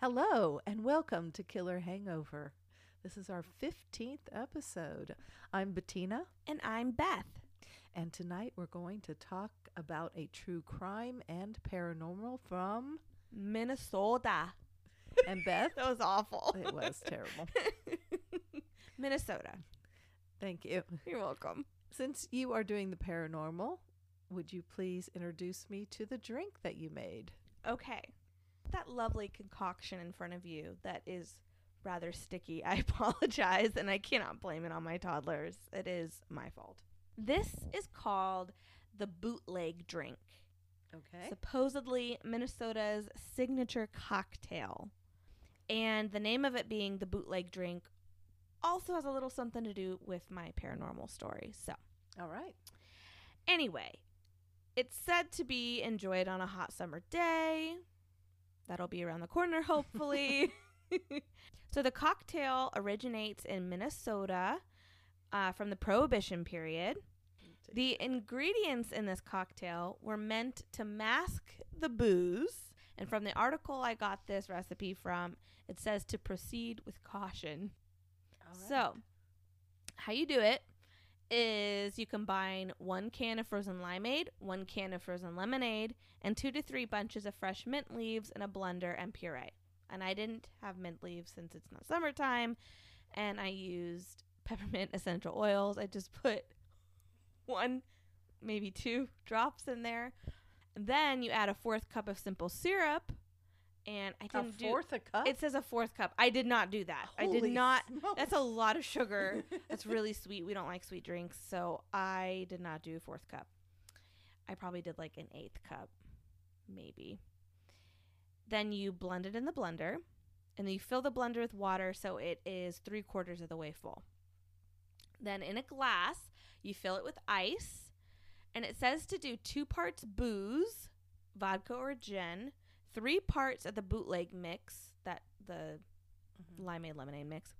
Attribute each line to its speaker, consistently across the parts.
Speaker 1: Hello, and welcome to Killer Hangover. This is our 15th episode. I'm Bettina,
Speaker 2: And I'm Beth.
Speaker 1: and tonight we're going to talk about a true crime and paranormal from.
Speaker 2: Minnesota.
Speaker 1: And Beth?
Speaker 2: That was awful.
Speaker 1: it was terrible.
Speaker 2: Minnesota.
Speaker 1: Thank you.
Speaker 2: You're welcome.
Speaker 1: Since you are doing the paranormal, would you please introduce me to the drink that you made?
Speaker 2: Okay. That lovely concoction in front of you that is rather sticky. I apologize, and I cannot blame it on my toddlers. It is my fault. This is called the bootleg drink.
Speaker 1: Okay.
Speaker 2: supposedly Minnesota's signature cocktail. And the name of it being the bootleg drink also has a little something to do with my paranormal story. So,
Speaker 1: All right.
Speaker 2: anyway, it's said to be enjoyed on a hot summer day. That'll be around the corner, hopefully. so, the cocktail originates in Minnesota uh, from the Prohibition period. The ingredients in this cocktail were meant to mask the booze. And from the article I got this recipe from, it says to proceed with caution. So, how you do it is you combine one can of frozen limeade, one can of frozen lemonade, and two to three bunches of fresh mint leaves in a blender and puree. And I didn't have mint leaves since it's not summertime, and I used peppermint essential oils. I just put one, maybe two drops in there. Then you add a fourth cup of simple syrup, and I
Speaker 1: a
Speaker 2: didn't do.
Speaker 1: fourth a cup?
Speaker 2: It says a fourth cup. I did not do that. I did
Speaker 1: Holy
Speaker 2: not.
Speaker 1: smokes.
Speaker 2: That's a lot of sugar. That's really sweet. We don't like sweet drinks, so I did not do a fourth cup. I probably did like an eighth cup, maybe. Then you blend it in the blender, and then you fill the blender with water so it is three quarters of the way full. Then in a glass, you fill it with ice, and it says to do two parts booze, vodka or gin, three parts of the bootleg mix, that the
Speaker 1: Mhm.
Speaker 2: limeade lemonade mix,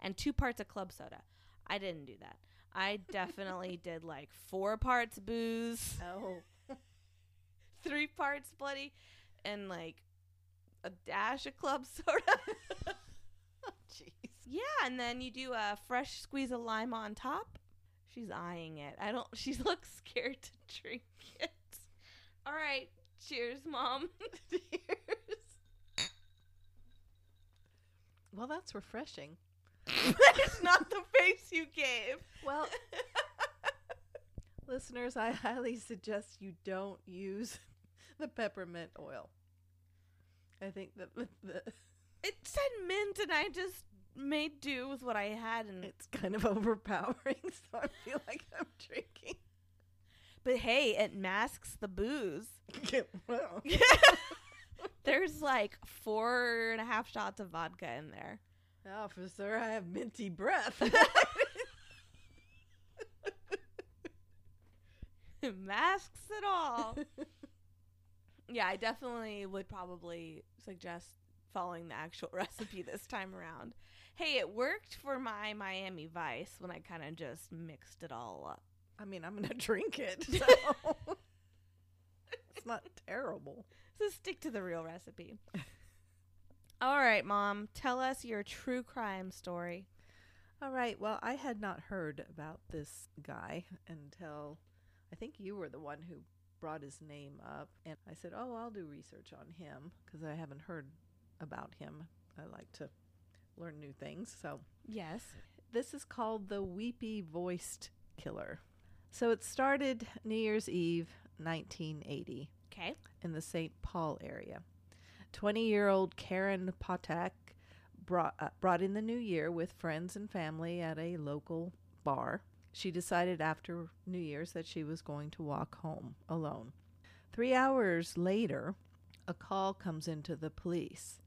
Speaker 2: and two parts of club soda. I didn't do that. I definitely did like four parts booze,
Speaker 1: Oh.
Speaker 2: three parts bloody, and like a dash of club soda.
Speaker 1: Jeez.
Speaker 2: yeah, and then you do a fresh squeeze of lime on top. She's eyeing it. I don't. She looks scared to drink it. All right. Cheers, mom. Cheers.
Speaker 1: Well, that's refreshing.
Speaker 2: that is not the face you gave.
Speaker 1: Well, listeners, I highly suggest you don't use the peppermint oil. I think that the, the,
Speaker 2: It said mint, and I just made do with what I had. And
Speaker 1: it's kind of overpowering, so I feel like I'm drinking.
Speaker 2: But hey, it masks the booze.
Speaker 1: well,
Speaker 2: There's like four and a half shots of vodka in there.
Speaker 1: Oh, officer, I have minty breath.
Speaker 2: It masks it all. yeah, I definitely would probably suggest following the actual recipe this time around. Hey, it worked for my Miami Vice when I kind of just mixed it all up.
Speaker 1: I mean, I'm gonna drink it, so it's not terrible.
Speaker 2: So stick to the real recipe. all right, Mom, tell us your true crime story.
Speaker 1: All right. Well, I had not heard about this guy until I think you were the one who brought his name up. And I said, Oh, I'll do research on him because I haven't heard about him. I like to learn new things. So
Speaker 2: Yes.
Speaker 1: this is called the Weepy Voiced Killer. So it started New Year's Eve, 1980
Speaker 2: Okay.
Speaker 1: in the St. Paul area. 20 year old Karen Potack brought, uh, brought in the new year with friends and family at a local bar. She decided after New Year's that she was going to walk home alone. Three hours later, a call comes into the police.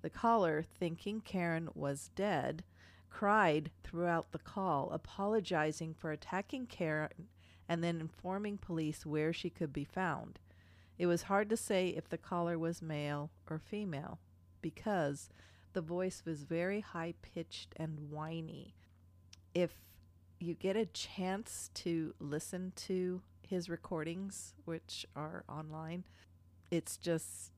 Speaker 1: The caller, thinking Karen was dead, cried throughout the call, apologizing for attacking Karen and then informing police where she could be found. It was hard to say if the caller was male or female because the voice was very high pitched and whiny. if you get a chance to listen to his recordings, which are online, it's just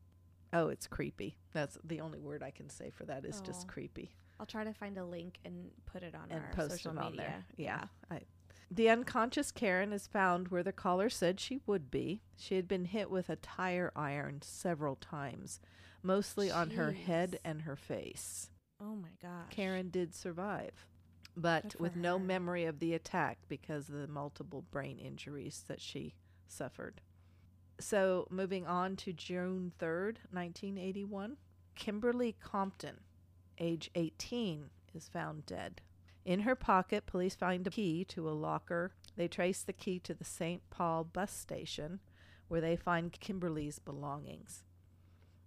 Speaker 1: oh, it's creepy. That's the only word I can say for that is just
Speaker 2: Oh.
Speaker 1: creepy.
Speaker 2: I'll try to find a link and put it on
Speaker 1: and
Speaker 2: our
Speaker 1: post
Speaker 2: social
Speaker 1: it on
Speaker 2: media.
Speaker 1: there. Yeah. I, the unconscious Karen is found where the caller said she would be. She had been hit with a tire iron several times, mostly on her head and her face.
Speaker 2: Oh my gosh.
Speaker 1: Karen did survive, but with no memory of the attack because of the multiple brain injuries that she suffered. So, moving on to June 3rd, 1981, Kimberly Compton, age 18, is found dead. In her pocket, police find a key to a locker. They trace the key to the St. Paul bus station where they find Kimberly's belongings.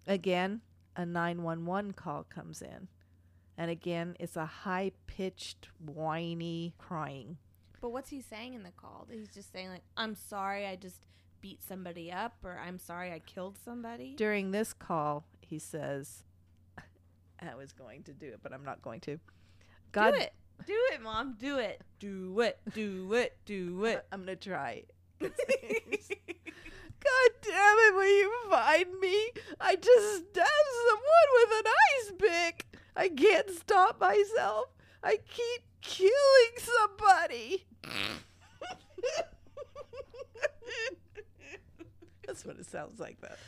Speaker 1: Again, a 911 call comes in. And again, it's a high pitched, whiny crying.
Speaker 2: But what's he saying in the call? He's just saying like, "I'm sorry, I just beat somebody up," or "I'm sorry, I killed somebody."
Speaker 1: During this call, he says, I was going to do it, but I'm not going to. God,
Speaker 2: do it, do it, mom, do it, do it, do it, do it.
Speaker 1: I'm going to try. God damn it, will you find me? I just stabbed someone with an ice pick. I can't stop myself. I keep killing somebody. That's what it sounds like that.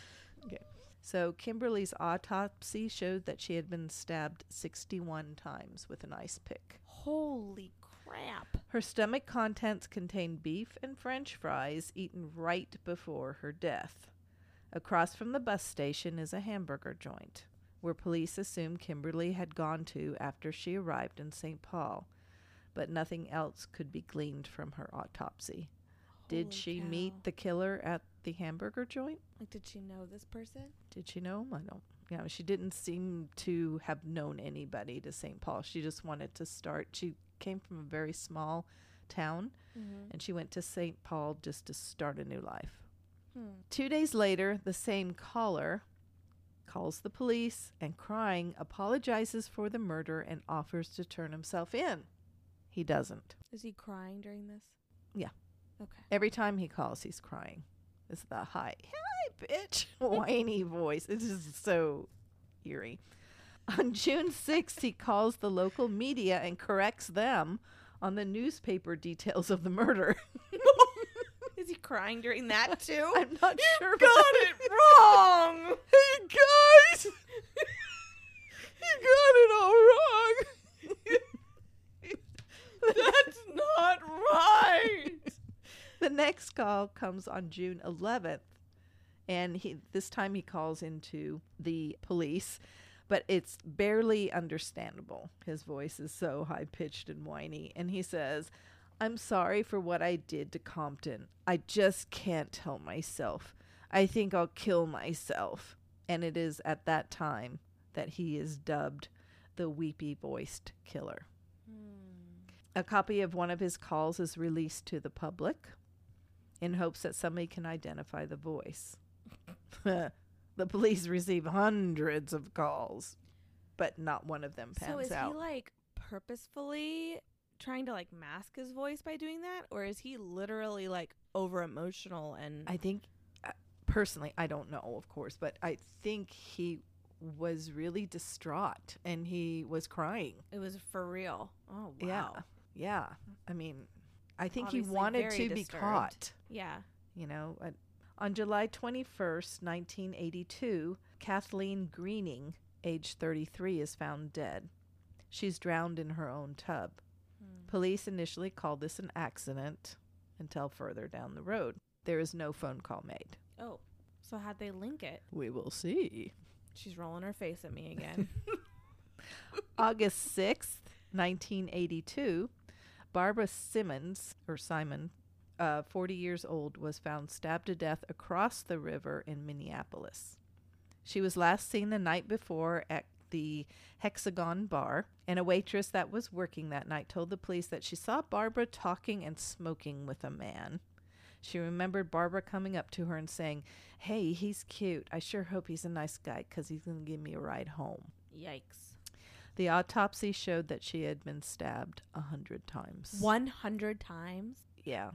Speaker 1: So Kimberly's autopsy showed that she had been stabbed 61 times with an ice pick.
Speaker 2: Holy crap!
Speaker 1: Her stomach contents contained beef and french fries eaten right before her death. Across from the bus station is a hamburger joint, where police assume Kimberly had gone to after she arrived in St. Paul, but nothing else could be gleaned from her autopsy. Did she
Speaker 2: cow.
Speaker 1: meet the killer at the hamburger joint?
Speaker 2: Like, did she know this person?
Speaker 1: Did she know him? I don't. You know, she didn't seem to have known anybody to St. Paul. She just wanted to start. She came from a very small town
Speaker 2: Mm-hmm.
Speaker 1: and she went to St. Paul just to start a new life.
Speaker 2: Hmm.
Speaker 1: Two days later, the same caller calls the police and, crying, apologizes for the murder and offers to turn himself in. He doesn't.
Speaker 2: Is he crying during this?
Speaker 1: Yeah.
Speaker 2: Okay.
Speaker 1: Every time he calls, he's crying. It's the high, hi, bitch, whiny voice. It's just so eerie. On June 6th, he calls the local media and corrects them on the newspaper details of the murder.
Speaker 2: Is he crying during that too?
Speaker 1: I'm not sure.
Speaker 2: got it wrong.
Speaker 1: Hey guys, you got it all wrong.
Speaker 2: That's not right.
Speaker 1: The next call comes on June 11th, and he this time he calls into the police, but it's barely understandable. His voice is so high pitched and whiny, and he says, "I'm sorry for what I did to Compton. I just can't help myself. I think I'll kill myself." And it is at that time that he is dubbed the weepy voiced killer. Hmm. A copy of one of his calls is released to the public in hopes that somebody can identify the voice. the police receive hundreds of calls, but not one of them pans out.
Speaker 2: So is
Speaker 1: out.
Speaker 2: he like purposefully trying to like mask his voice by doing that, or is he literally like over emotional and
Speaker 1: I think, uh, personally, I don't know, of course, but I think he was really distraught and he was crying.
Speaker 2: it was for real? Oh wow.
Speaker 1: Yeah. Yeah. I mean, I think he wanted to be caught.
Speaker 2: Yeah.
Speaker 1: you know. uh, on July 21st, 1982, Kathleen Greening, age 33, is found dead. She's drowned in her own tub.
Speaker 2: Hmm.
Speaker 1: Police initially called this an accident until further down the road. There is no phone call made.
Speaker 2: Oh, so how'd they link it?
Speaker 1: We will see.
Speaker 2: She's rolling her face at me again.
Speaker 1: August 6th, 1982, Barbara Simmons, or Simon, uh, 40 years old, was found stabbed to death across the river in Minneapolis. She was last seen the night before at the Hexagon Bar, and a waitress that was working that night told the police that she saw Barbara talking and smoking with a man. She remembered Barbara coming up to her and saying, Hey, he's cute. I sure hope he's a nice guy because he's going to give me a ride home.
Speaker 2: Yikes.
Speaker 1: The autopsy showed that she had been stabbed a hundred times.
Speaker 2: 100 times?
Speaker 1: Yeah.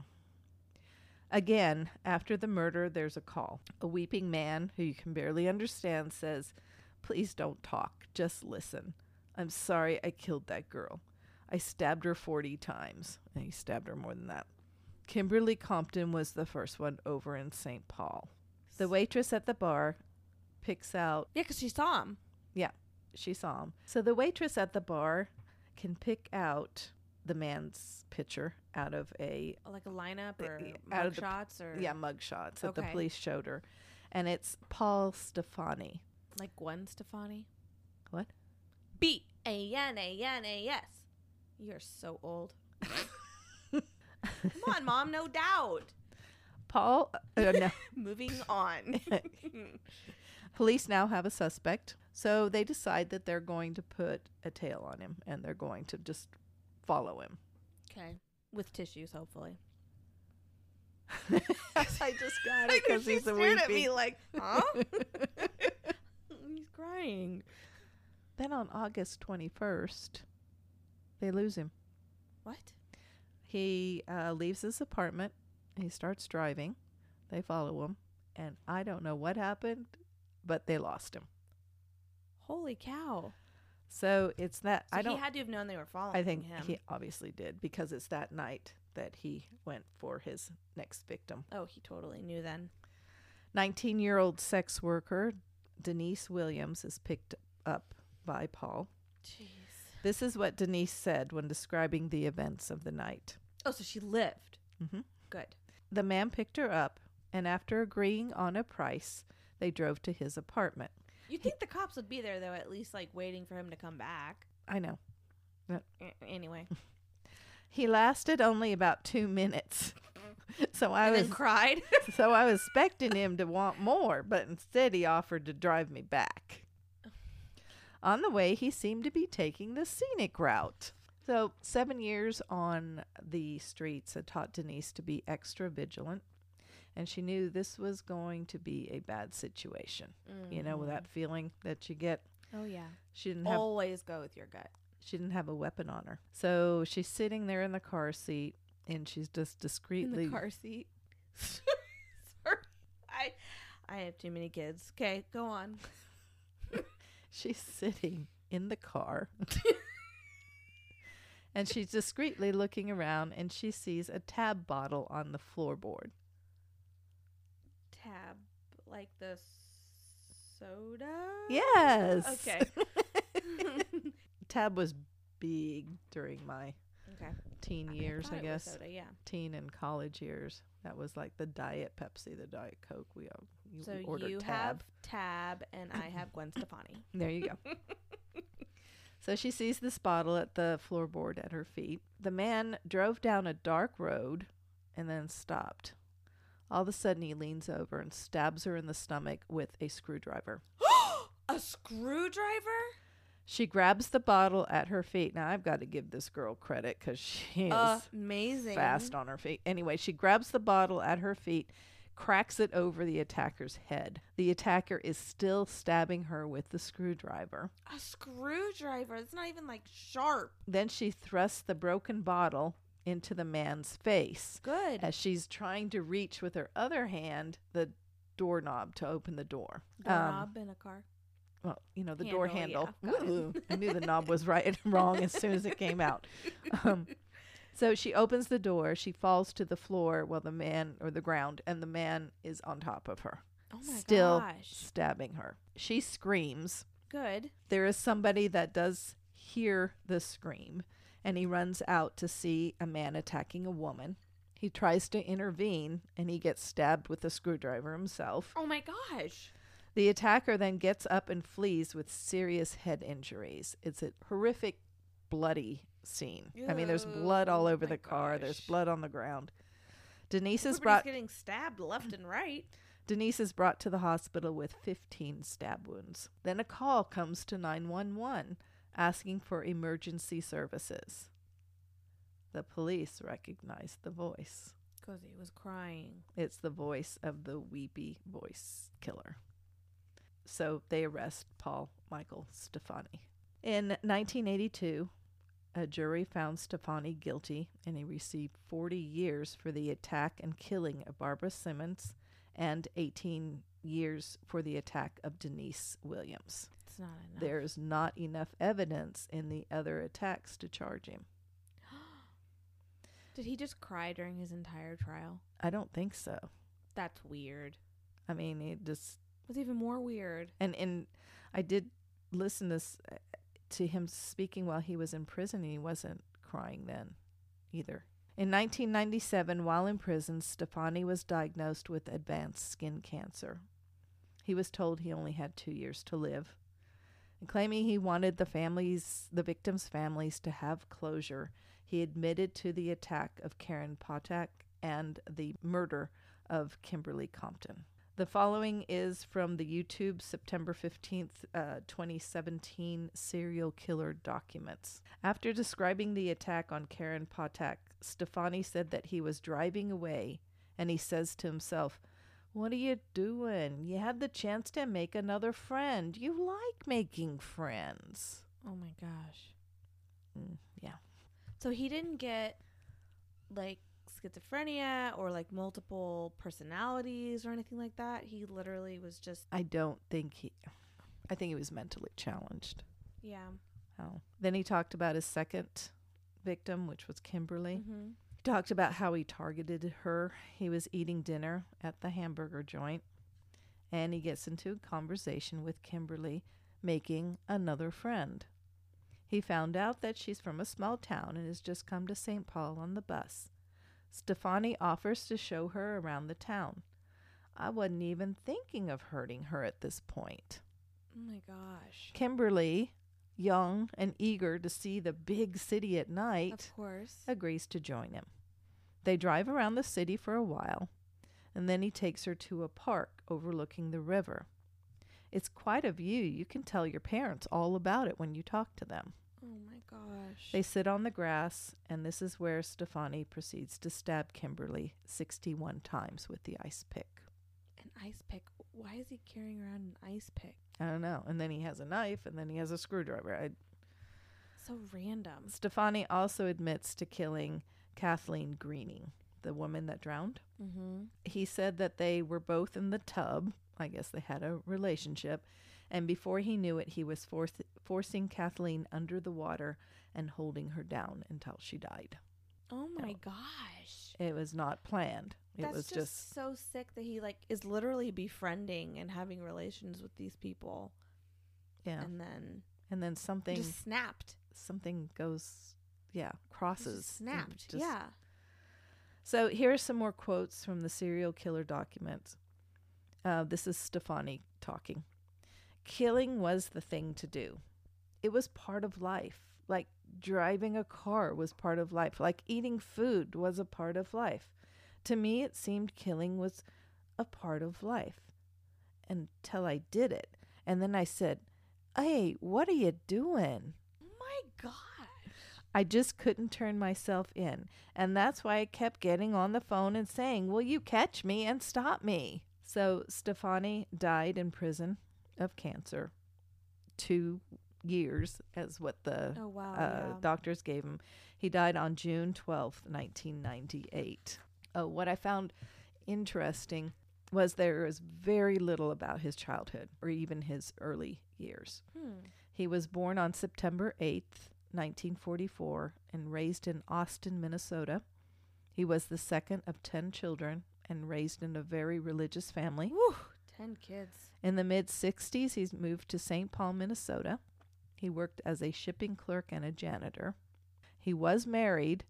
Speaker 1: Again, after the murder, there's a call. A weeping man who you can barely understand says, Please don't talk, just listen. I'm sorry I killed that girl. I stabbed her 40 times. And he stabbed her more than that. Kimberly Compton was the first one over in St. Paul. The waitress at the bar picks out,
Speaker 2: Yeah, because she saw him.
Speaker 1: She saw him. So the waitress at the bar can pick out the man's picture out of a
Speaker 2: Like a lineup
Speaker 1: Uh,
Speaker 2: or
Speaker 1: y- out of the-
Speaker 2: shots or
Speaker 1: yeah mug shots that the police showed her, and it's Paul Stephani.
Speaker 2: like Gwen Stefani.
Speaker 1: What?
Speaker 2: B A N A N A S. You're so old. Come on, mom, no doubt.
Speaker 1: Paul. Uh, no.
Speaker 2: Moving on.
Speaker 1: Police now have a suspect, so they decide that they're going to put a tail on him and they're going to just follow him.
Speaker 2: okay. With tissues, hopefully.
Speaker 1: I just got it because he's a
Speaker 2: at me like, huh? he's crying.
Speaker 1: then on August 21st, they lose him.
Speaker 2: What?
Speaker 1: He uh, leaves his apartment. He starts driving. They follow him, and I don't know what happened, but they lost him.
Speaker 2: Holy cow!
Speaker 1: So it's that
Speaker 2: So
Speaker 1: I don't.
Speaker 2: he had to have known they were following
Speaker 1: I think
Speaker 2: him.
Speaker 1: he obviously did because it's that night that he went for his next victim.
Speaker 2: oh, he totally knew then.
Speaker 1: 19 year old sex worker Denise Williams is picked up by Paul.
Speaker 2: Jeez.
Speaker 1: This is what Denise said when describing the events of the night.
Speaker 2: Oh, so she lived.
Speaker 1: hmm
Speaker 2: Good.
Speaker 1: The man picked her up, and after agreeing on a price, they drove to his apartment.
Speaker 2: You'd think the cops would be there though, at least like waiting for him to come back.
Speaker 1: I know.
Speaker 2: A- anyway,
Speaker 1: He lasted only about two minutes. so I
Speaker 2: and
Speaker 1: was
Speaker 2: then cried.
Speaker 1: so I was expecting him to want more, but instead he offered to drive me back. On the way, he seemed to be taking the scenic route. So, seven years on the streets had taught Denise to be extra vigilant, and she knew this was going to be a bad situation. You know,
Speaker 2: Mhm.
Speaker 1: that feeling that you get.
Speaker 2: Oh yeah.
Speaker 1: She didn't have
Speaker 2: Always go with your gut.
Speaker 1: she didn't have a weapon on her. So she's sitting there in the car seat, and she's just
Speaker 2: In
Speaker 1: discreetly
Speaker 2: the car seat. Sorry. I I have too many kids. Okay, go on.
Speaker 1: She's sitting in the car. and she's discreetly looking around and she sees a tab bottle on the floorboard.
Speaker 2: Like the soda.
Speaker 1: Yes.
Speaker 2: Okay.
Speaker 1: tab was big during my
Speaker 2: okay.
Speaker 1: teen years, I, guess.
Speaker 2: Soda, yeah.
Speaker 1: Teen and college years. That was like the Diet Pepsi, the Diet Coke. We uh, all you
Speaker 2: So
Speaker 1: ordered
Speaker 2: you
Speaker 1: tab.
Speaker 2: have Tab and I have Gwen Stefani.
Speaker 1: There you go. so she sees this bottle at the floorboard at her feet. The man drove down a dark road and then stopped. All of a sudden, he leans over and stabs her in the stomach with a screwdriver.
Speaker 2: A screwdriver?
Speaker 1: She grabs the bottle at her feet. Now, I've got to give this girl credit because she is
Speaker 2: Amazing.
Speaker 1: fast on her feet. Anyway, she grabs the bottle at her feet, cracks it over the attacker's head. The attacker is still stabbing her with the screwdriver.
Speaker 2: A screwdriver. It's not even like sharp.
Speaker 1: Then she thrusts the broken bottle into the man's face
Speaker 2: Good.
Speaker 1: as she's trying to reach with her other hand the doorknob to open the door. Um,
Speaker 2: in a car.
Speaker 1: well, you know, the door
Speaker 2: Handle,
Speaker 1: handle.
Speaker 2: yeah.
Speaker 1: I knew the knob was right and wrong as soon as it came out. Um, so she opens the door. She falls to the floor while the man, or the ground, and the man is on top of her,
Speaker 2: Oh my
Speaker 1: still
Speaker 2: gosh.
Speaker 1: stabbing her. She screams.
Speaker 2: Good.
Speaker 1: There is somebody that does hear the scream, and he runs out to see a man attacking a woman. He tries to intervene, and he gets stabbed with a screwdriver himself.
Speaker 2: Oh my gosh.
Speaker 1: The attacker then gets up and flees with serious head injuries. It's a horrific, bloody scene. I mean, there's blood all over the car. There's blood on the ground. Denise is
Speaker 2: Everybody's
Speaker 1: brought.
Speaker 2: getting stabbed left and right.
Speaker 1: Denise is brought to the hospital with 15 stab wounds. Then a call comes to 911 asking for emergency services. The police recognize the voice.
Speaker 2: Because he was crying.
Speaker 1: It's the voice of the weepy voice killer. So they arrest Paul Michael Stephani. In 1982, a jury found Stephani guilty and he received 40 years for the attack and killing of Barbara Simmons and 18 years for the attack of Denise Williams.
Speaker 2: It's not enough.
Speaker 1: There's not enough evidence in the other attacks to charge him.
Speaker 2: Did he just cry during his entire trial?
Speaker 1: I don't think so.
Speaker 2: That's weird.
Speaker 1: I mean, it just
Speaker 2: What's even more weird?
Speaker 1: and and I did listen this uh, to him speaking while he was in prison, and he wasn't crying then either. In 1997, while in prison, Stephani was diagnosed with advanced skin cancer. He was told he only had two years to live. Claiming he wanted the families, the victims' families, to have closure, he admitted to the attack of Karen Potack and the murder of Kimberly Compton. The following is from the YouTube September 15th, uh, 2017 serial killer documents. After describing the attack on Karen Potack, Stephani said that he was driving away and he says to himself, What are you doing? You had the chance to make another friend. You like making friends.
Speaker 2: Oh my gosh.
Speaker 1: Mm, yeah.
Speaker 2: So he didn't get like schizophrenia or like multiple personalities or anything like that. He literally was just
Speaker 1: I don't think he, I think he was mentally challenged.
Speaker 2: yeah.
Speaker 1: Oh. Then he talked about his second victim, which was Kimberly.
Speaker 2: Mm-hmm.
Speaker 1: He talked about how he targeted her. He was eating dinner at the hamburger joint, and he gets into a conversation with Kimberly, making another friend. He found out that she's from a small town and has just come to St. Paul on the bus. Stephani offers to show her around the town. I wasn't even thinking of hurting her at this point.
Speaker 2: Oh my gosh.
Speaker 1: Kimberly, young and eager to see the big city at night,
Speaker 2: Of course.
Speaker 1: agrees to join him. They drive around the city for a while, and then he takes her to a park overlooking the river. It's quite a view. You can tell your parents all about it when you talk to them.
Speaker 2: Oh my gosh.
Speaker 1: They sit on the grass, and this is where Stephani proceeds to stab Kimberly 61 times with the ice pick.
Speaker 2: An ice pick. Why is he carrying around an ice pick?
Speaker 1: I don't know. And then he has a knife, and then he has a screwdriver. I,
Speaker 2: So random.
Speaker 1: Stephani also admits to killing Kathleen Greening, the woman that drowned.
Speaker 2: Mm-hmm.
Speaker 1: he said that they were both in the tub. I guess they had a relationship. And before he knew it, he was forc- forcing Kathleen under the water and holding her down until she died.
Speaker 2: Oh my
Speaker 1: No.
Speaker 2: gosh.
Speaker 1: It was not planned. It
Speaker 2: That's
Speaker 1: was
Speaker 2: just,
Speaker 1: just,
Speaker 2: so sick that he like is literally befriending and having relations with these people,
Speaker 1: yeah.
Speaker 2: and then
Speaker 1: And then something
Speaker 2: just snapped.
Speaker 1: something goes yeah, crosses.
Speaker 2: snapped.
Speaker 1: just-
Speaker 2: yeah.
Speaker 1: So here are some more quotes from the serial killer documents. Uh, this is Stephani talking. Killing was the thing to do. It was part of life. Like driving a car was part of life. Like eating food was a part of life. To me, it seemed killing was a part of life until I did it. And then I said, Hey, what are you doing?
Speaker 2: My God.
Speaker 1: I just couldn't turn myself in. And that's why I kept getting on the phone and saying, Will you catch me and stop me? So Stephani died in prison of cancer. Two years, as what the
Speaker 2: Oh wow.
Speaker 1: uh,
Speaker 2: yeah.
Speaker 1: doctors gave him. He died on June twelfth, 1998. Oh, what I found interesting was there is very little about his childhood or even his early years.
Speaker 2: Hmm.
Speaker 1: He was born on September 8th, 1944, and raised in Austin, Minnesota. He was the second of 10 children and raised in a very religious family.
Speaker 2: Whew. Ten kids.
Speaker 1: In the mid 60s, he's moved to St. Paul, Minnesota. He worked as a shipping clerk and a janitor. He was married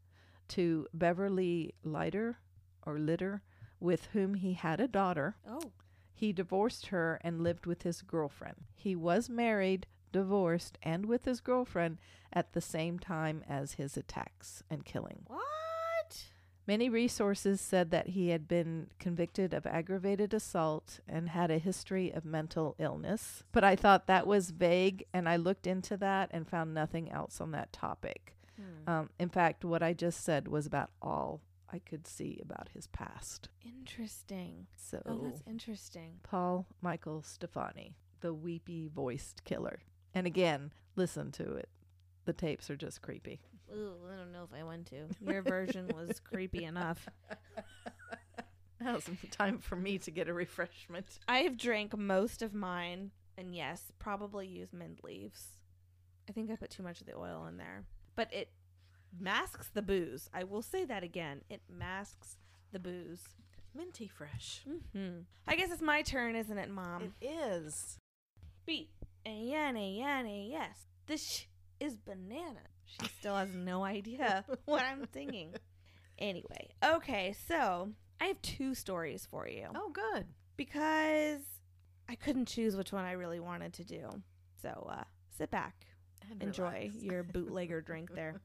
Speaker 1: to Beverly Lighter or Litter, with whom he had a daughter.
Speaker 2: Oh.
Speaker 1: He divorced her and lived with his girlfriend. He was married, divorced, and with his girlfriend at the same time as his attacks and killing.
Speaker 2: What?
Speaker 1: Many resources said that he had been convicted of aggravated assault and had a history of mental illness, but I thought that was vague and I looked into that and found nothing else on that topic.
Speaker 2: Hmm.
Speaker 1: Um, in fact, what I just said was about all I could see about his past.
Speaker 2: Interesting.
Speaker 1: So,
Speaker 2: Oh, that's interesting.
Speaker 1: Paul Michael Stephani, the weepy voiced killer. And again, listen to it. The tapes are just creepy.
Speaker 2: Ooh, I don't know if I want to. Your version was creepy enough.
Speaker 1: Now it's time for me to get a refreshment.
Speaker 2: I have drank most of mine, and yes, probably use mint leaves. I think I put too much of the oil in there, but it masks the booze. I will say that again. It masks the booze.
Speaker 1: Minty fresh.
Speaker 2: Mm-hmm. I guess it's my turn, isn't it, Mom?
Speaker 1: It is.
Speaker 2: B A N A N A S. This sh- is banana. She still has no idea what I'm singing. Anyway, okay, so I have two stories for you
Speaker 1: Oh, good.
Speaker 2: because I couldn't choose which one I really wanted to do. So uh, sit back,
Speaker 1: And
Speaker 2: enjoy
Speaker 1: relax.
Speaker 2: your bootlegger drink there.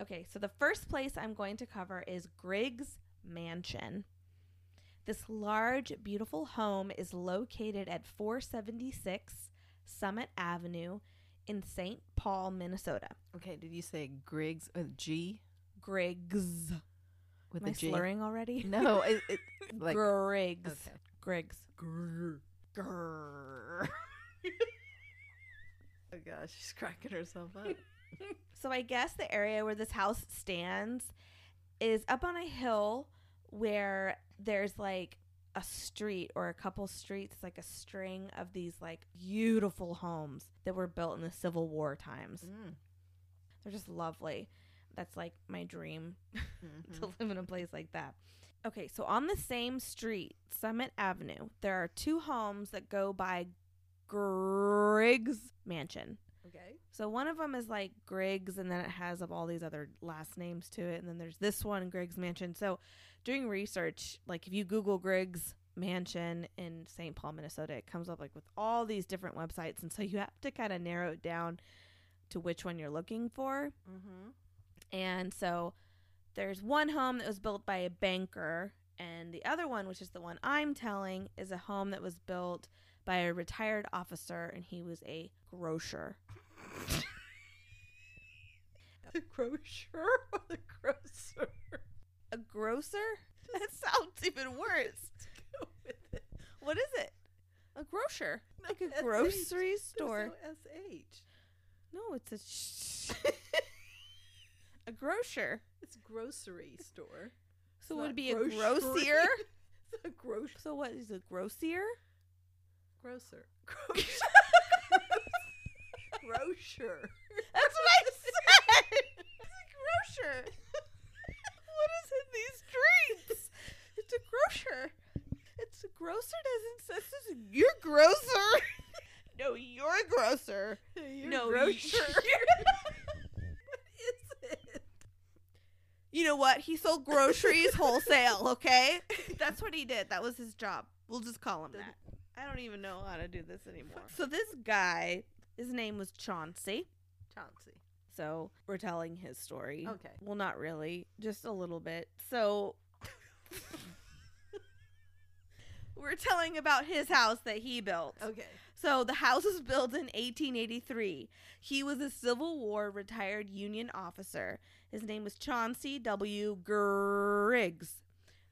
Speaker 2: Okay, so the first place I'm going to cover is Griggs Mansion. This large, beautiful home is located at 476 Summit Avenue in St. Paul, Minnesota.
Speaker 1: Okay, did you say Griggs with G?
Speaker 2: Griggs.
Speaker 1: With
Speaker 2: Am I
Speaker 1: G?
Speaker 2: slurring already?
Speaker 1: No, it, it like
Speaker 2: Griggs.
Speaker 1: okay.
Speaker 2: Griggs. Grr. Grr.
Speaker 1: Oh gosh, she's cracking herself up.
Speaker 2: So I guess the area where this house stands is up on a hill where there's like a street or a couple streets, like a string of these like beautiful homes that were built in the Civil War times.
Speaker 1: Mm.
Speaker 2: They're just lovely. That's like my dream
Speaker 1: Mhm.
Speaker 2: to live in a place like that. Okay, so on the same street, Summit Avenue, there are two homes that go by Griggs Mansion.
Speaker 1: Okay.
Speaker 2: So one of them is like Griggs, and then it has of all these other last names to it, and then there's this one, Griggs Mansion. So doing research, like if you Google Griggs Mansion in St. Paul, Minnesota, it comes up like with all these different websites, and so you have to kind of narrow it down to which one you're looking for.
Speaker 1: Mm-hmm.
Speaker 2: And so there's one home that was built by a banker, and the other one, which is the one I'm telling, is a home that was built by a retired officer, and he was a grocer.
Speaker 1: The grocer or the grocer?
Speaker 2: A grocer? That sounds even worse.
Speaker 1: Go with it.
Speaker 2: What is it? A grocer.
Speaker 1: No,
Speaker 2: Like a
Speaker 1: SH.
Speaker 2: grocery
Speaker 1: There's
Speaker 2: store.
Speaker 1: no SH.
Speaker 2: No, it's a sh- a grocer.
Speaker 1: It's grocery store.
Speaker 2: So
Speaker 1: It's
Speaker 2: would it be a
Speaker 1: grocery.
Speaker 2: grossier?
Speaker 1: It's a grocer.
Speaker 2: So what is a grossier?
Speaker 1: Grocer. Grocer. Grocer.
Speaker 2: That's what I. It's a grocer. what is in these drinks? It's a grocer. It's a grocer doesn't say this is your grocer. no, you're a grocer.
Speaker 1: You're
Speaker 2: no,
Speaker 1: grocer.
Speaker 2: you're-
Speaker 1: what is it?
Speaker 2: you know what? He sold groceries wholesale. Okay, that's what he did. That was his job. We'll just call him that. I don't even know how to do this anymore. So this guy, his name was Chauncey.
Speaker 1: Chauncey.
Speaker 2: So we're telling his story.
Speaker 1: Okay.
Speaker 2: Well, not really, just a little bit. So we're telling about his house that he built.
Speaker 1: Okay.
Speaker 2: So the house was built in 1883. He was a Civil War retired Union officer. His name was Chauncey W. Griggs.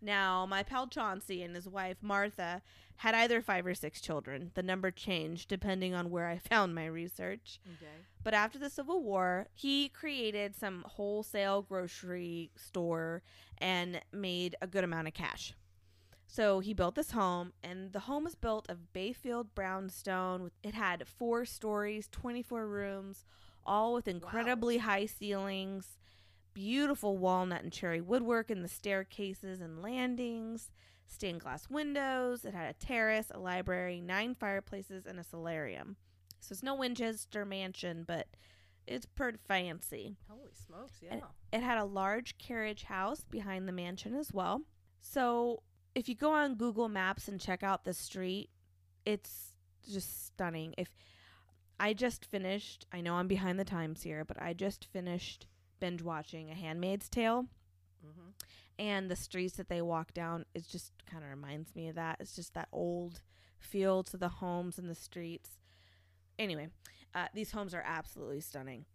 Speaker 2: Now, my pal Chauncey and his wife Martha had either five or six children. The number changed depending on where I found my research.
Speaker 1: Okay.
Speaker 2: But after the Civil War, he created some wholesale grocery store and made a good amount of cash. So he built this home, and the home was built of Bayfield brownstone. It had four stories, 24 rooms, all with incredibly high ceilings, beautiful walnut and cherry woodwork in the staircases and landings, stained glass windows. It had a terrace, a library, nine fireplaces, and a solarium. So it's no Winchester mansion, but it's pretty fancy.
Speaker 1: Holy smokes! Yeah.
Speaker 2: And It had a large carriage house behind the mansion as well. So if you go on Google Maps and check out the street, it's just stunning. If I just finished, I know I'm behind the times here, but I just finished binge watching A Handmaid's Tale
Speaker 1: mm-hmm.
Speaker 2: and the streets that they walk down is just kind of reminds me of that. It's just that old feel to the homes and the streets. Anyway, uh, these homes are absolutely stunning.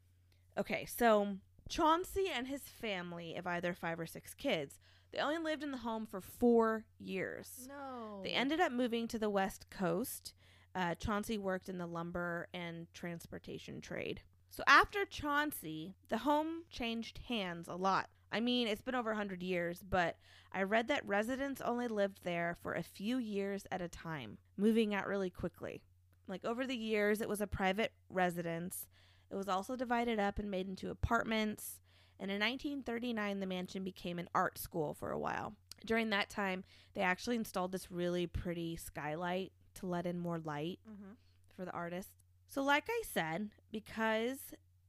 Speaker 2: Okay, so Chauncey and his family of either five or six kids, they only lived in the home for four years.
Speaker 1: No.
Speaker 2: They ended up moving to the West Coast Uh, Chauncey worked in the lumber and transportation trade. So after Chauncey, the home changed hands a lot. I mean, it's been over 100 years, but I read that residents only lived there for a few years at a time, moving out really quickly. Like over the years, it was a private residence. It was also divided up and made into apartments. And in 1939, the mansion became an art school for a while. During that time, they actually installed this really pretty skylight to let in more light
Speaker 1: Mm-hmm.
Speaker 2: for the artists. So, like I said, because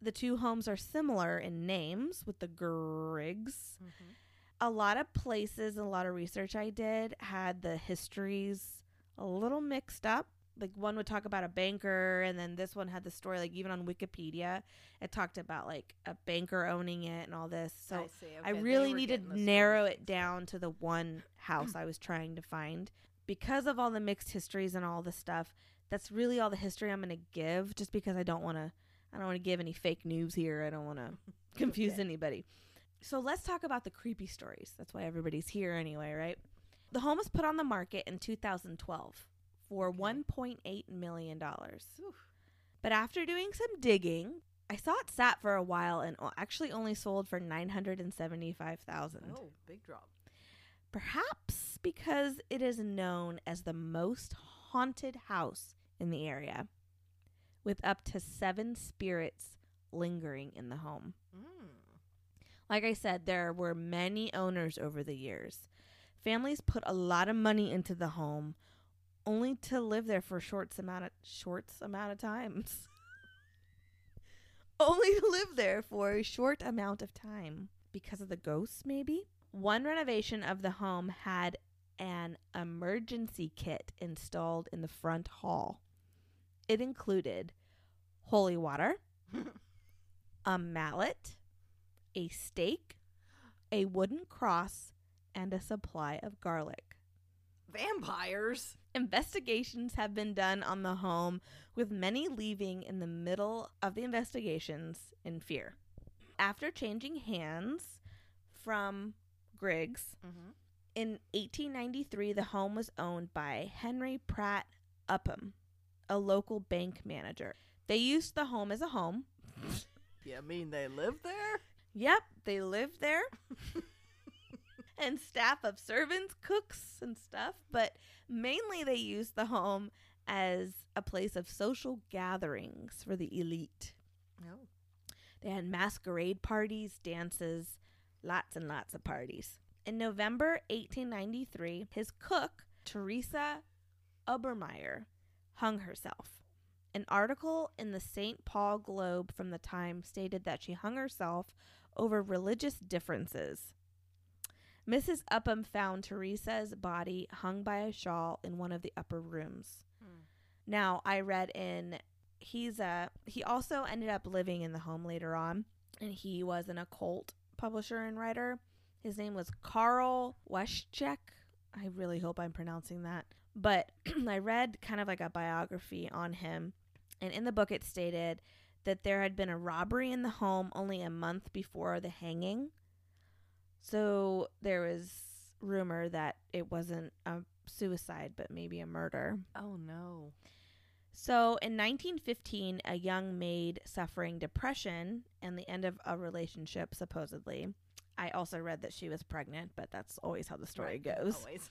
Speaker 2: the two homes are similar in names with the Griggs,
Speaker 1: Mm-hmm.
Speaker 2: a lot of places, a lot of research I did had the histories a little mixed up. Like one would talk about a banker, and then this one had the story. Like even on Wikipedia, it talked about like a banker owning it and all this. So
Speaker 1: I.
Speaker 2: I
Speaker 1: Okay, they
Speaker 2: really
Speaker 1: were
Speaker 2: need to narrow it down to the one house I was trying to find. Because of all the mixed histories and all the stuff, that's really all the history I'm going to give just because I don't want to I don't want to give any fake news here. I don't want to confuse
Speaker 1: Okay.
Speaker 2: anybody. So let's talk about the creepy stories. That's why everybody's here anyway, right? The home was put on the market in 2012 for
Speaker 1: Okay.
Speaker 2: 1.8 million dollars. But after doing some digging, I saw it sat for a while and actually only sold for 975,000.
Speaker 1: Oh, big drop.
Speaker 2: Perhaps because it is known as the most haunted house in the area, with up to 7 spirits lingering in the home.
Speaker 1: Mm.
Speaker 2: Like I said, there were many owners over the years. Families put a lot of money into the home only to live there for short amount of shorts amount of times. only to live there for a short amount of time because of the ghosts maybe. One renovation of the home had an emergency kit installed in the front hall. It included holy water, a mallet, a stake, a wooden cross, and a supply of garlic.
Speaker 1: Vampires.
Speaker 2: Investigations have been done on the home, with many leaving in the middle of the investigations in fear. After changing hands from Griggs,
Speaker 1: Mm-hmm.
Speaker 2: in 1893, the home was owned by Henry Pratt Upham, a local bank manager. They used the home as a home.
Speaker 1: you mean they live there.
Speaker 2: Yep, they lived there. and staff of servants, cooks, and stuff, but mainly they used the home as a place of social gatherings for the elite.
Speaker 1: No.
Speaker 2: They had masquerade parties, dances, lots and lots of parties. In November 1893, his cook, Teresa Obermeyer, hung herself. An article in the St. Paul Globe from the time stated that she hung herself over religious differences. Mrs. Upham found Teresa's body hung by a shawl in one of the upper rooms.
Speaker 1: Hmm.
Speaker 2: Now, I read in he's a he also ended up living in the home later on and he was an occult publisher and writer. His name was Carl Weschcke. I really hope I'm pronouncing that. But I read kind of like a biography on him and in the book it stated that there had been a robbery in the home only a month before the hanging. So there was rumor that it wasn't a suicide but maybe a murder.
Speaker 1: Oh no.
Speaker 2: So in 1915, a young maid suffering depression and the end of a relationship, supposedly. I also read that she was pregnant, but that's always how the story
Speaker 1: Right,
Speaker 2: goes.
Speaker 1: Always.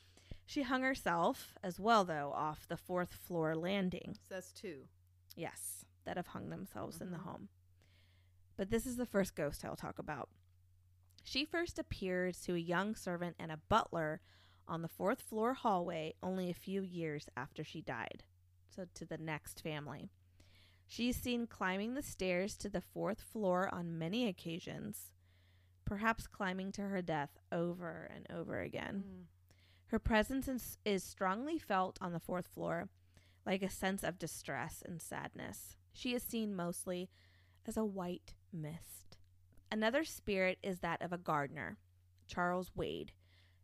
Speaker 2: She hung herself as well, though, off the fourth floor landing.
Speaker 1: So that's two.
Speaker 2: Yes, that have hung themselves in the
Speaker 1: Mhm.
Speaker 2: home. But this is the first ghost I'll talk about. She first appeared to a young servant and a butler on the fourth floor hallway only a few years after she died. So to the next family. She's seen climbing the stairs to the fourth floor on many occasions, perhaps climbing to her death over and over again.
Speaker 1: Mm.
Speaker 2: Her presence is, strongly felt on the fourth floor, like a sense of distress and sadness. She is seen mostly as a white mist. Another spirit is that of a gardener, Charles Wade.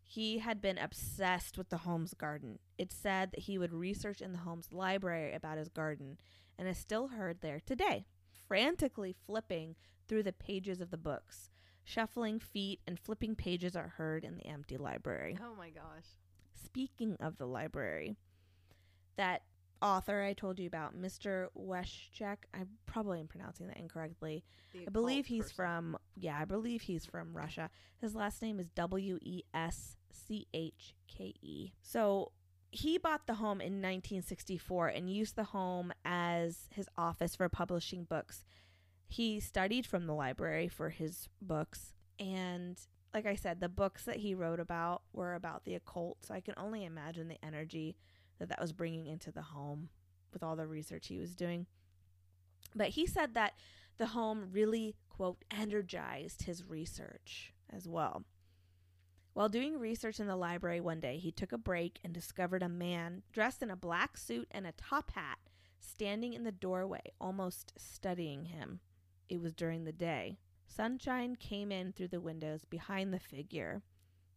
Speaker 2: He had been obsessed with the home's garden. It's said that he would research in the home's library about his garden and is still heard there today, frantically flipping through the pages of the books. Shuffling feet and flipping pages are heard in the empty library
Speaker 1: Oh my gosh.
Speaker 2: speaking of the library, that author I told you about, Mr. Weschcke, I probably am pronouncing that incorrectly. I believe he's
Speaker 1: person.
Speaker 2: from yeah, I believe he's from Russia. His last name is W E S C H K E. So he bought the home in 1964 and used the home as his office for publishing books. He studied from the library for his books and like I said, the books that he wrote about were about the occult. So I can only imagine the energy that that was bringing into the home with all the research he was doing. But he said that the home really, quote, energized his research as well. While doing research in the library one day, he took a break and discovered a man dressed in a black suit and a top hat standing in the doorway, almost studying him. It was during the day. Sunshine came in through the windows behind the figure,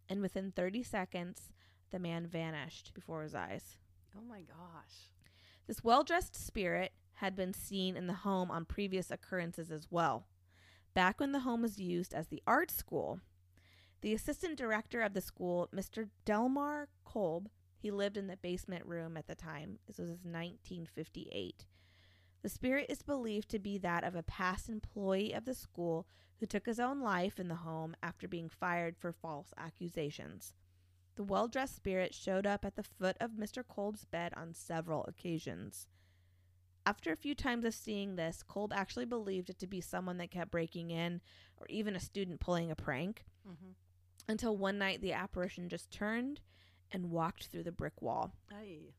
Speaker 2: and within 30 seconds, the man vanished before his eyes.
Speaker 1: Oh my gosh.
Speaker 2: This well dressed spirit had been seen in the home on previous occurrences as well. Back when the home was used as the art school, the assistant director of the school, Mr. Delmar Kolb, he lived in the basement room at the time. This was 1958. The spirit is believed to be that of a past employee of the school who took his own life in the home after being fired for false accusations. The well dressed spirit showed up at the foot of Mr. Kolb's bed on several occasions. After a few times of seeing this, Kolb actually believed it to be someone that kept breaking in or even a student pulling a prank
Speaker 1: Mm-hmm.
Speaker 2: until one night the apparition just turned and walked through the brick wall.
Speaker 1: Aye.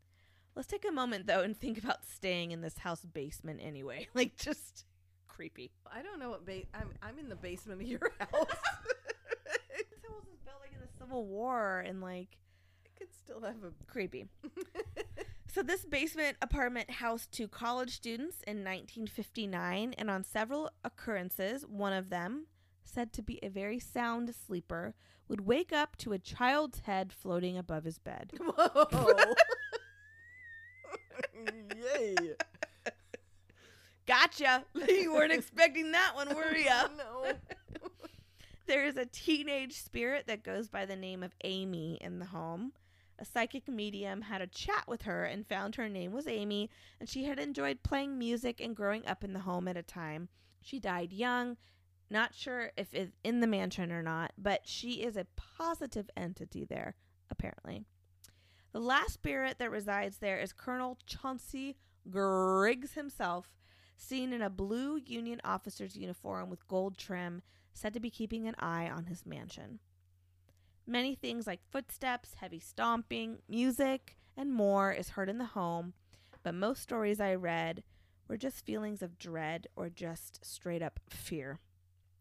Speaker 2: Let's take a moment though and think about staying in this house basement anyway. Like just creepy.
Speaker 1: I don't know what ba- I'm. I'm in the basement of your house.
Speaker 2: This house was built like in the Civil War and like
Speaker 1: it could still have a.
Speaker 2: creepy. So this basement apartment housed two college students in 1959 and on several occurrences, one of them, said to be a very sound sleeper, would wake up to a child's head floating above his bed.
Speaker 1: Whoa. Yay.
Speaker 2: Gotcha. you weren't expecting that one, were ya?
Speaker 1: no.
Speaker 2: There is a teenage spirit that goes by the name of Amy in the home. A psychic medium had a chat with her and found her name was Amy, and she had enjoyed playing music and growing up in the home at a time. She died young, not sure if it's in the mansion or not, but she is a positive entity there, apparently. The last spirit that resides there is Colonel Chauncey Griggs himself, seen in a blue Union officer's uniform with gold trim, said to be keeping an eye on his mansion. Many things like footsteps, heavy stomping, music, and more is heard in the home, but most stories I read were just feelings of dread or just straight up fear.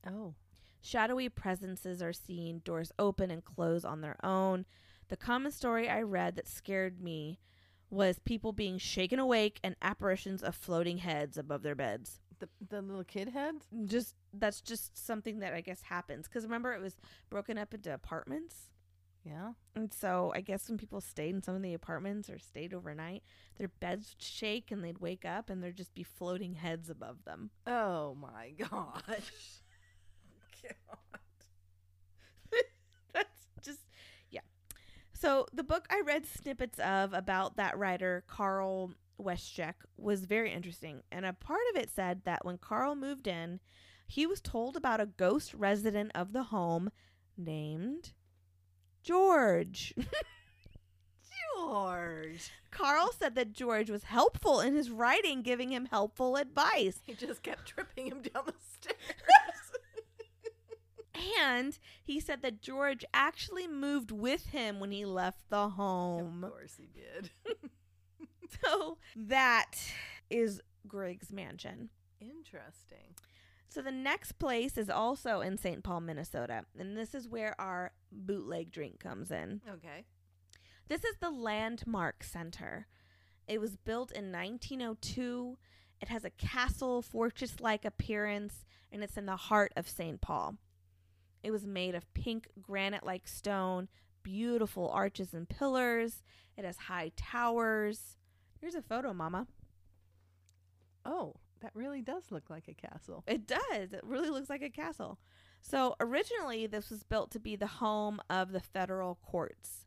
Speaker 1: Oh.
Speaker 2: Shadowy presences are seen, doors open and close on their own. The common story I read that scared me was people being shaken awake and apparitions of floating heads above their beds.
Speaker 1: The the little kid heads.
Speaker 2: Just that's just something that I guess happens cuz remember it was broken up into apartments.
Speaker 1: Yeah.
Speaker 2: And so I guess when people stayed in some of the apartments or stayed overnight, their beds would shake and they'd wake up and there'd just be floating heads above them.
Speaker 1: Oh my gosh. God.
Speaker 2: That's just yeah. So the book I read snippets of about that writer Carl Weschcke was very interesting, and a part of it said that when Carl moved in, he was told about a ghost resident of the home named George.
Speaker 1: George.
Speaker 2: Carl said that George was helpful in his writing, giving him helpful advice.
Speaker 1: He just kept tripping him down the stairs.
Speaker 2: And he said that George actually moved with him when he left the home.
Speaker 1: of course he did.
Speaker 2: So that is Griggs Mansion.
Speaker 1: Interesting.
Speaker 2: So the next place is also in St. Paul, Minnesota. And this is where our bootleg drink comes in.
Speaker 1: Okay.
Speaker 2: This is the Landmark Center. It was built in 1902. It has a castle fortress like appearance, and it's in the heart of St. Paul. It was made of pink granite like stone, beautiful arches and pillars. It has high towers. Here's a photo, Mama.
Speaker 1: Oh, that really does look like a castle.
Speaker 2: It does. It really looks like a castle. So, originally, this was built to be the home of the federal courts.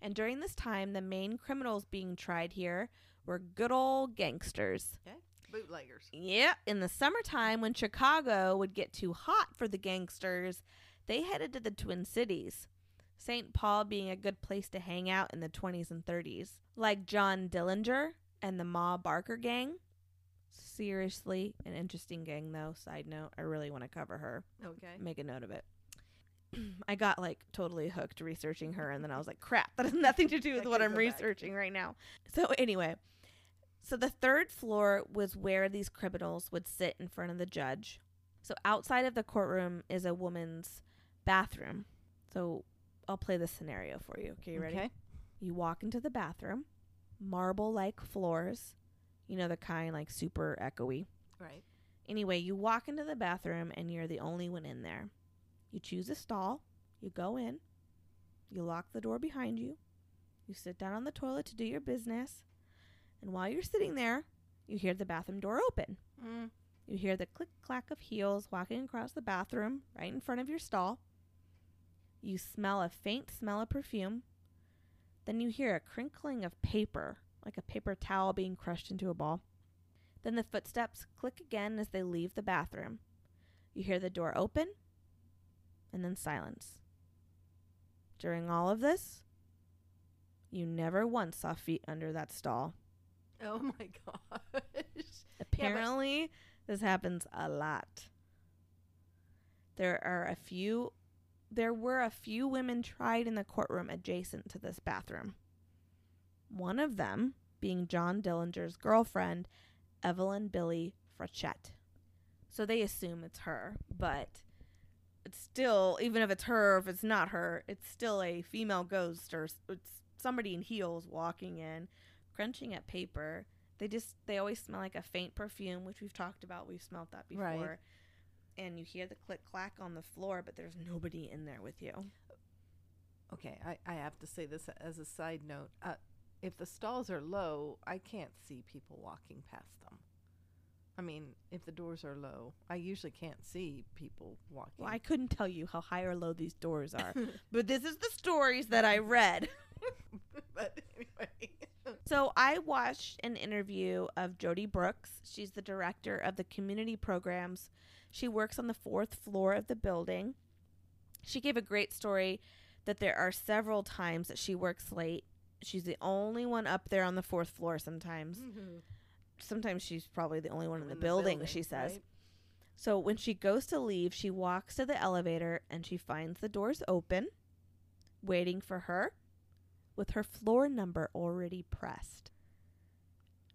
Speaker 2: And during this time, the main criminals being tried here were good old gangsters.
Speaker 1: Bootleggers.
Speaker 2: Yeah, in the summertime when Chicago would get too hot for the gangsters, they headed to the Twin Cities. St. Paul being a good place to hang out in the 20s and 30s. Like John Dillinger and the Ma Barker gang. Seriously, an interesting gang though. Side note, I really want to cover her.
Speaker 1: Okay.
Speaker 2: Make a note of it. I got like totally hooked researching her, and then I was like, crap, that has nothing to do with what I'm
Speaker 1: back.
Speaker 2: researching right now. So, anyway, so the third floor was where these criminals would sit in front of the judge. So, outside of the courtroom is a woman's bathroom. So, I'll play this scenario for you. Okay, you ready?
Speaker 1: Okay.
Speaker 2: You walk into the bathroom, marble like floors, you know, the kind like super echoey.
Speaker 1: Right.
Speaker 2: Anyway, you walk into the bathroom and you're the only one in there. You choose a stall, you go in, you lock the door behind you, you sit down on the toilet to do your business, and while you're sitting there, you hear the bathroom door open.
Speaker 1: Mm.
Speaker 2: You hear the click clack of heels walking across the bathroom right in front of your stall. You smell a faint smell of perfume. Then you hear a crinkling of paper, like a paper towel being crushed into a ball. Then the footsteps click again as they leave the bathroom. You hear the door open, and then silence. During all of this, you never once saw feet under that stall.
Speaker 1: Oh my gosh.
Speaker 2: Apparently, this happens a lot. There are a few there were a few women tried in the courtroom adjacent to this bathroom. One of them being John Dillinger's girlfriend, Evelyn Billie Frechette. So they assume it's her, but it's still even if it's her if it's not her, it's still a female ghost or it's somebody in heels walking in, crunching at paper. They just they always smell like a faint perfume, which we've talked about. We've smelt that before.
Speaker 1: Right.
Speaker 2: And you hear the click clack on the floor, but there's nobody in there with you.
Speaker 1: Okay, I, I have to say this as a side note. Uh, if the stalls are low, I can't see people walking past them. I mean, if the doors are low, I usually can't see people walking.
Speaker 2: Well, I couldn't tell you how high or low these doors are, but this is the stories that I read. So I watched an interview of Jody Brooks. She's the director of the community programs. She works on the fourth floor of the building. She gave a great story that there are several times that she works late. She's the only one up there on the fourth floor sometimes. Mm-hmm. Sometimes she's probably the only one in the, building, she says.
Speaker 1: right?
Speaker 2: So when she goes to leave, she walks to the elevator and she finds the doors open, waiting for her, with her floor number already pressed.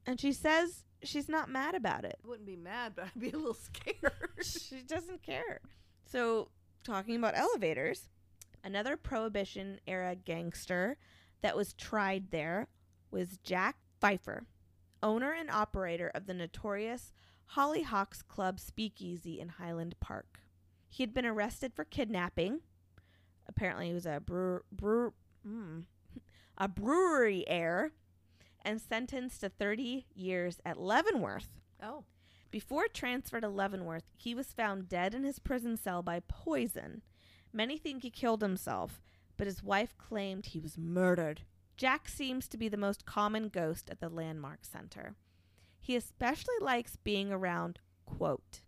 Speaker 2: And she says she's not mad about it.
Speaker 1: I wouldn't be mad, but I'd be a little scared.
Speaker 2: she doesn't care. So, talking about elevators, another Prohibition era gangster that was tried there was Jack Peifer, owner and operator of the notorious Hollyhocks Club Speakeasy in Highland Park. He had been arrested for kidnapping. Apparently, he was a brewer, brewer, mm, a brewery heir, and sentenced to 30 years at Leavenworth.
Speaker 1: oh,
Speaker 2: Before transfer to Leavenworth, he was found dead in his prison cell by poison. Many think he killed himself, but his wife claimed he was murdered. Jack seems to be the most common ghost at the Landmark Center. He especially likes being around, quote,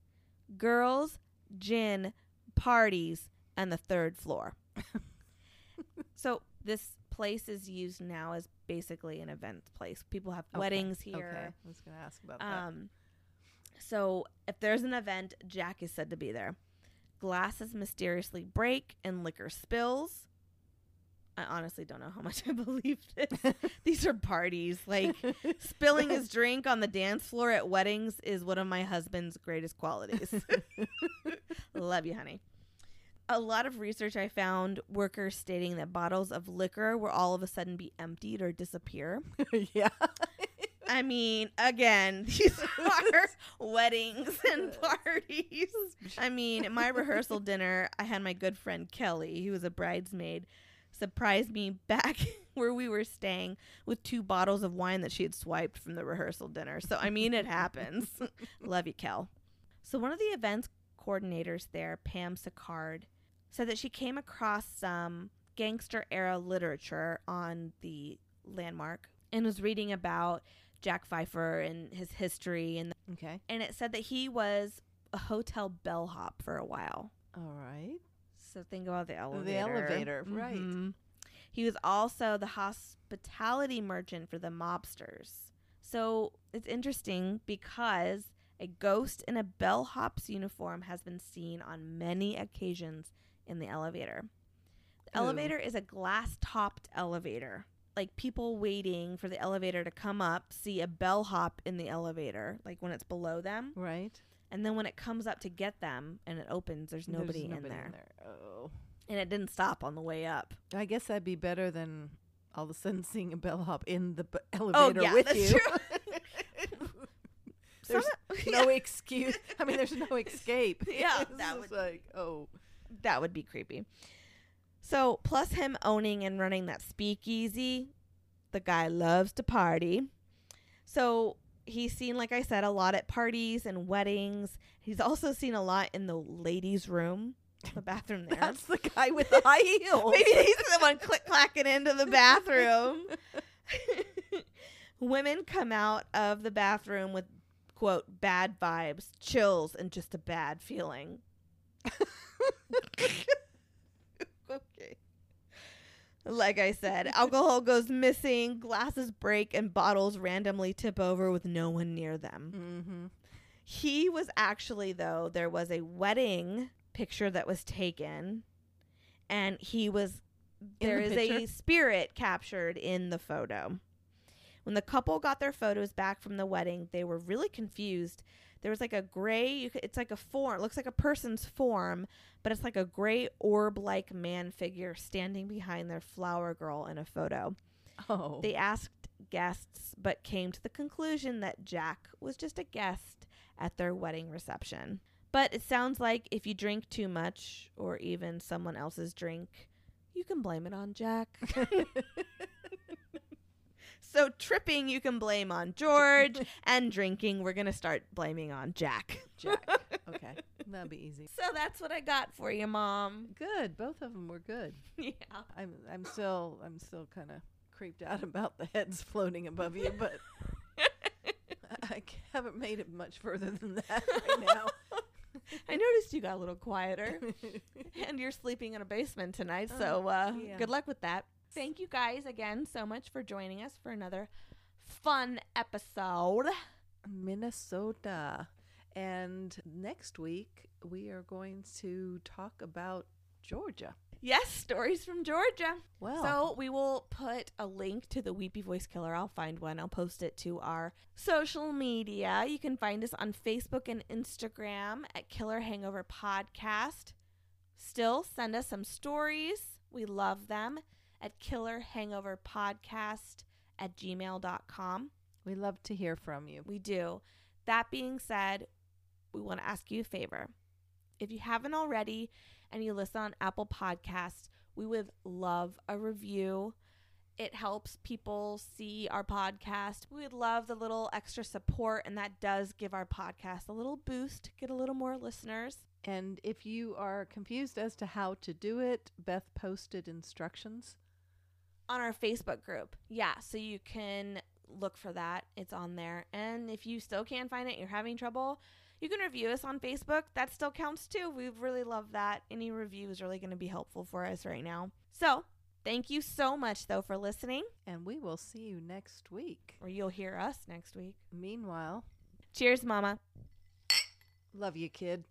Speaker 2: girls, gin, parties, and the third floor. so this place is used now as basically an event place. People have
Speaker 1: okay,
Speaker 2: weddings here. Okay.
Speaker 1: I was going to ask about that.
Speaker 2: Um, so if there's an event, Jack is said to be there. Glasses mysteriously break and liquor spills. I honestly don't know how much I believe this. These are parties. Like spilling his drink on the dance floor at weddings is one of my husband's greatest qualities. Love you, honey. A lot of research I found workers stating that bottles of liquor will all of a sudden be emptied or disappear.
Speaker 1: yeah.
Speaker 2: I mean, again, these are weddings and parties. I mean, at my rehearsal dinner, I had my good friend Kelly, who was a bridesmaid, surprise me back where we were staying with two bottles of wine that she had swiped from the rehearsal dinner. So, I mean, it happens. Love you, Kel. So, one of the events coordinators there, Pam Sicard, said that she came across some gangster era literature on the landmark and was reading about Jack Peifer and his history and
Speaker 1: Okay.
Speaker 2: and it said that he was a hotel bellhop for a while.
Speaker 1: All right.
Speaker 2: So think about the elevator.
Speaker 1: The elevator, right.
Speaker 2: Mhm. He was also the hospitality merchant for the mobsters. So it's interesting because a ghost in a bellhop's uniform has been seen on many occasions in the elevator. The
Speaker 1: Ooh.
Speaker 2: elevator is a glass topped elevator. Like people waiting for the elevator to come up see a bellhop in the elevator, like when it's below them.
Speaker 1: Right.
Speaker 2: And then when it comes up to get them and it opens, there's nobody,
Speaker 1: There's
Speaker 2: in, there.
Speaker 1: Oh.
Speaker 2: And it didn't stop on the way up.
Speaker 1: I guess that'd be better than all of a sudden seeing a bellhop in the b- oh, elevator
Speaker 2: Oh, yeah,
Speaker 1: with
Speaker 2: that's
Speaker 1: you.
Speaker 2: Some-
Speaker 1: there's no excuse. I mean, there's no escape.
Speaker 2: Yeah,
Speaker 1: It's
Speaker 2: that was
Speaker 1: like, oh,
Speaker 2: that would be creepy. So, plus him owning and running that speakeasy, the guy loves to party. So, he's seen, like I said, a lot at parties and weddings. He's also seen a lot in the ladies' room, the bathroom there.
Speaker 1: that's the guy with the high heels.
Speaker 2: Maybe he's the one click clacking into the bathroom. Women come out of the bathroom with quote bad vibes, chills, and just a bad feeling. Okay. Like I said, alcohol goes missing, glasses break, and bottles randomly tip over with no one near them.
Speaker 1: mm-hmm.
Speaker 2: He was actually, though, there was a wedding picture that was taken, and he was
Speaker 1: In
Speaker 2: there
Speaker 1: the
Speaker 2: is
Speaker 1: picture?
Speaker 2: a spirit captured in the photo. When the couple got their photos back from the wedding, they were really confused. There was like a gray, you could, it's like a form, it looks like a person's form, but it's like a gray orb like man figure standing behind their flower girl in a photo.
Speaker 1: Oh,
Speaker 2: They asked guests, but came to the conclusion that Jack was just a guest at their wedding reception. But it sounds like if you drink too much, or even someone else's drink, you can blame it on Jack. so tripping you can blame on George, and drinking we're going to start blaming on Jack.
Speaker 1: Jack. Okay, that'll be easy.
Speaker 2: So that's what I got for you, Mom.
Speaker 1: Good. Both of them were good.
Speaker 2: Yeah.
Speaker 1: I'm I'm still I'm still kind of creeped out about the heads floating above you, but I, I haven't made it much further than that right now.
Speaker 2: I noticed you got a little quieter. and you're sleeping in a basement tonight, so uh,
Speaker 1: yeah.
Speaker 2: good luck with that. Thank you guys again so much for joining us for another fun episode.
Speaker 1: Minnesota. And next week we are going to talk about Georgia.
Speaker 2: Yes, stories from Georgia.
Speaker 1: Well,
Speaker 2: So we will put a link to the Weepy Voice Killer. I'll find one. I'll post it to our social media. You can find us on Facebook and Instagram at Killer Hangover Podcast. Still, send us some stories. We love them at Killer Hangover Podcast at gmail.com.
Speaker 1: we love to hear from you.
Speaker 2: We do. That being said, we want to ask you a favor. If you haven't already and you listen on Apple Podcasts, we would love a review. It helps people see our podcast. We would love the little extra support, and that does give our podcast a little boost, get a little more listeners.
Speaker 1: And if you are confused as to how to do it, Beth posted instructions
Speaker 2: on our Facebook group. Yeah, so you can look for that. It's on there. And if you still can't find it you're having trouble, you can review us on Facebook. That still counts too. We really love that. Any review is really going to be helpful for us right now. So, thank you so much though for listening.
Speaker 1: And we will see you next week.
Speaker 2: Or you'll hear us next week.
Speaker 1: Meanwhile,
Speaker 2: cheers, Mama.
Speaker 1: Love you, kid.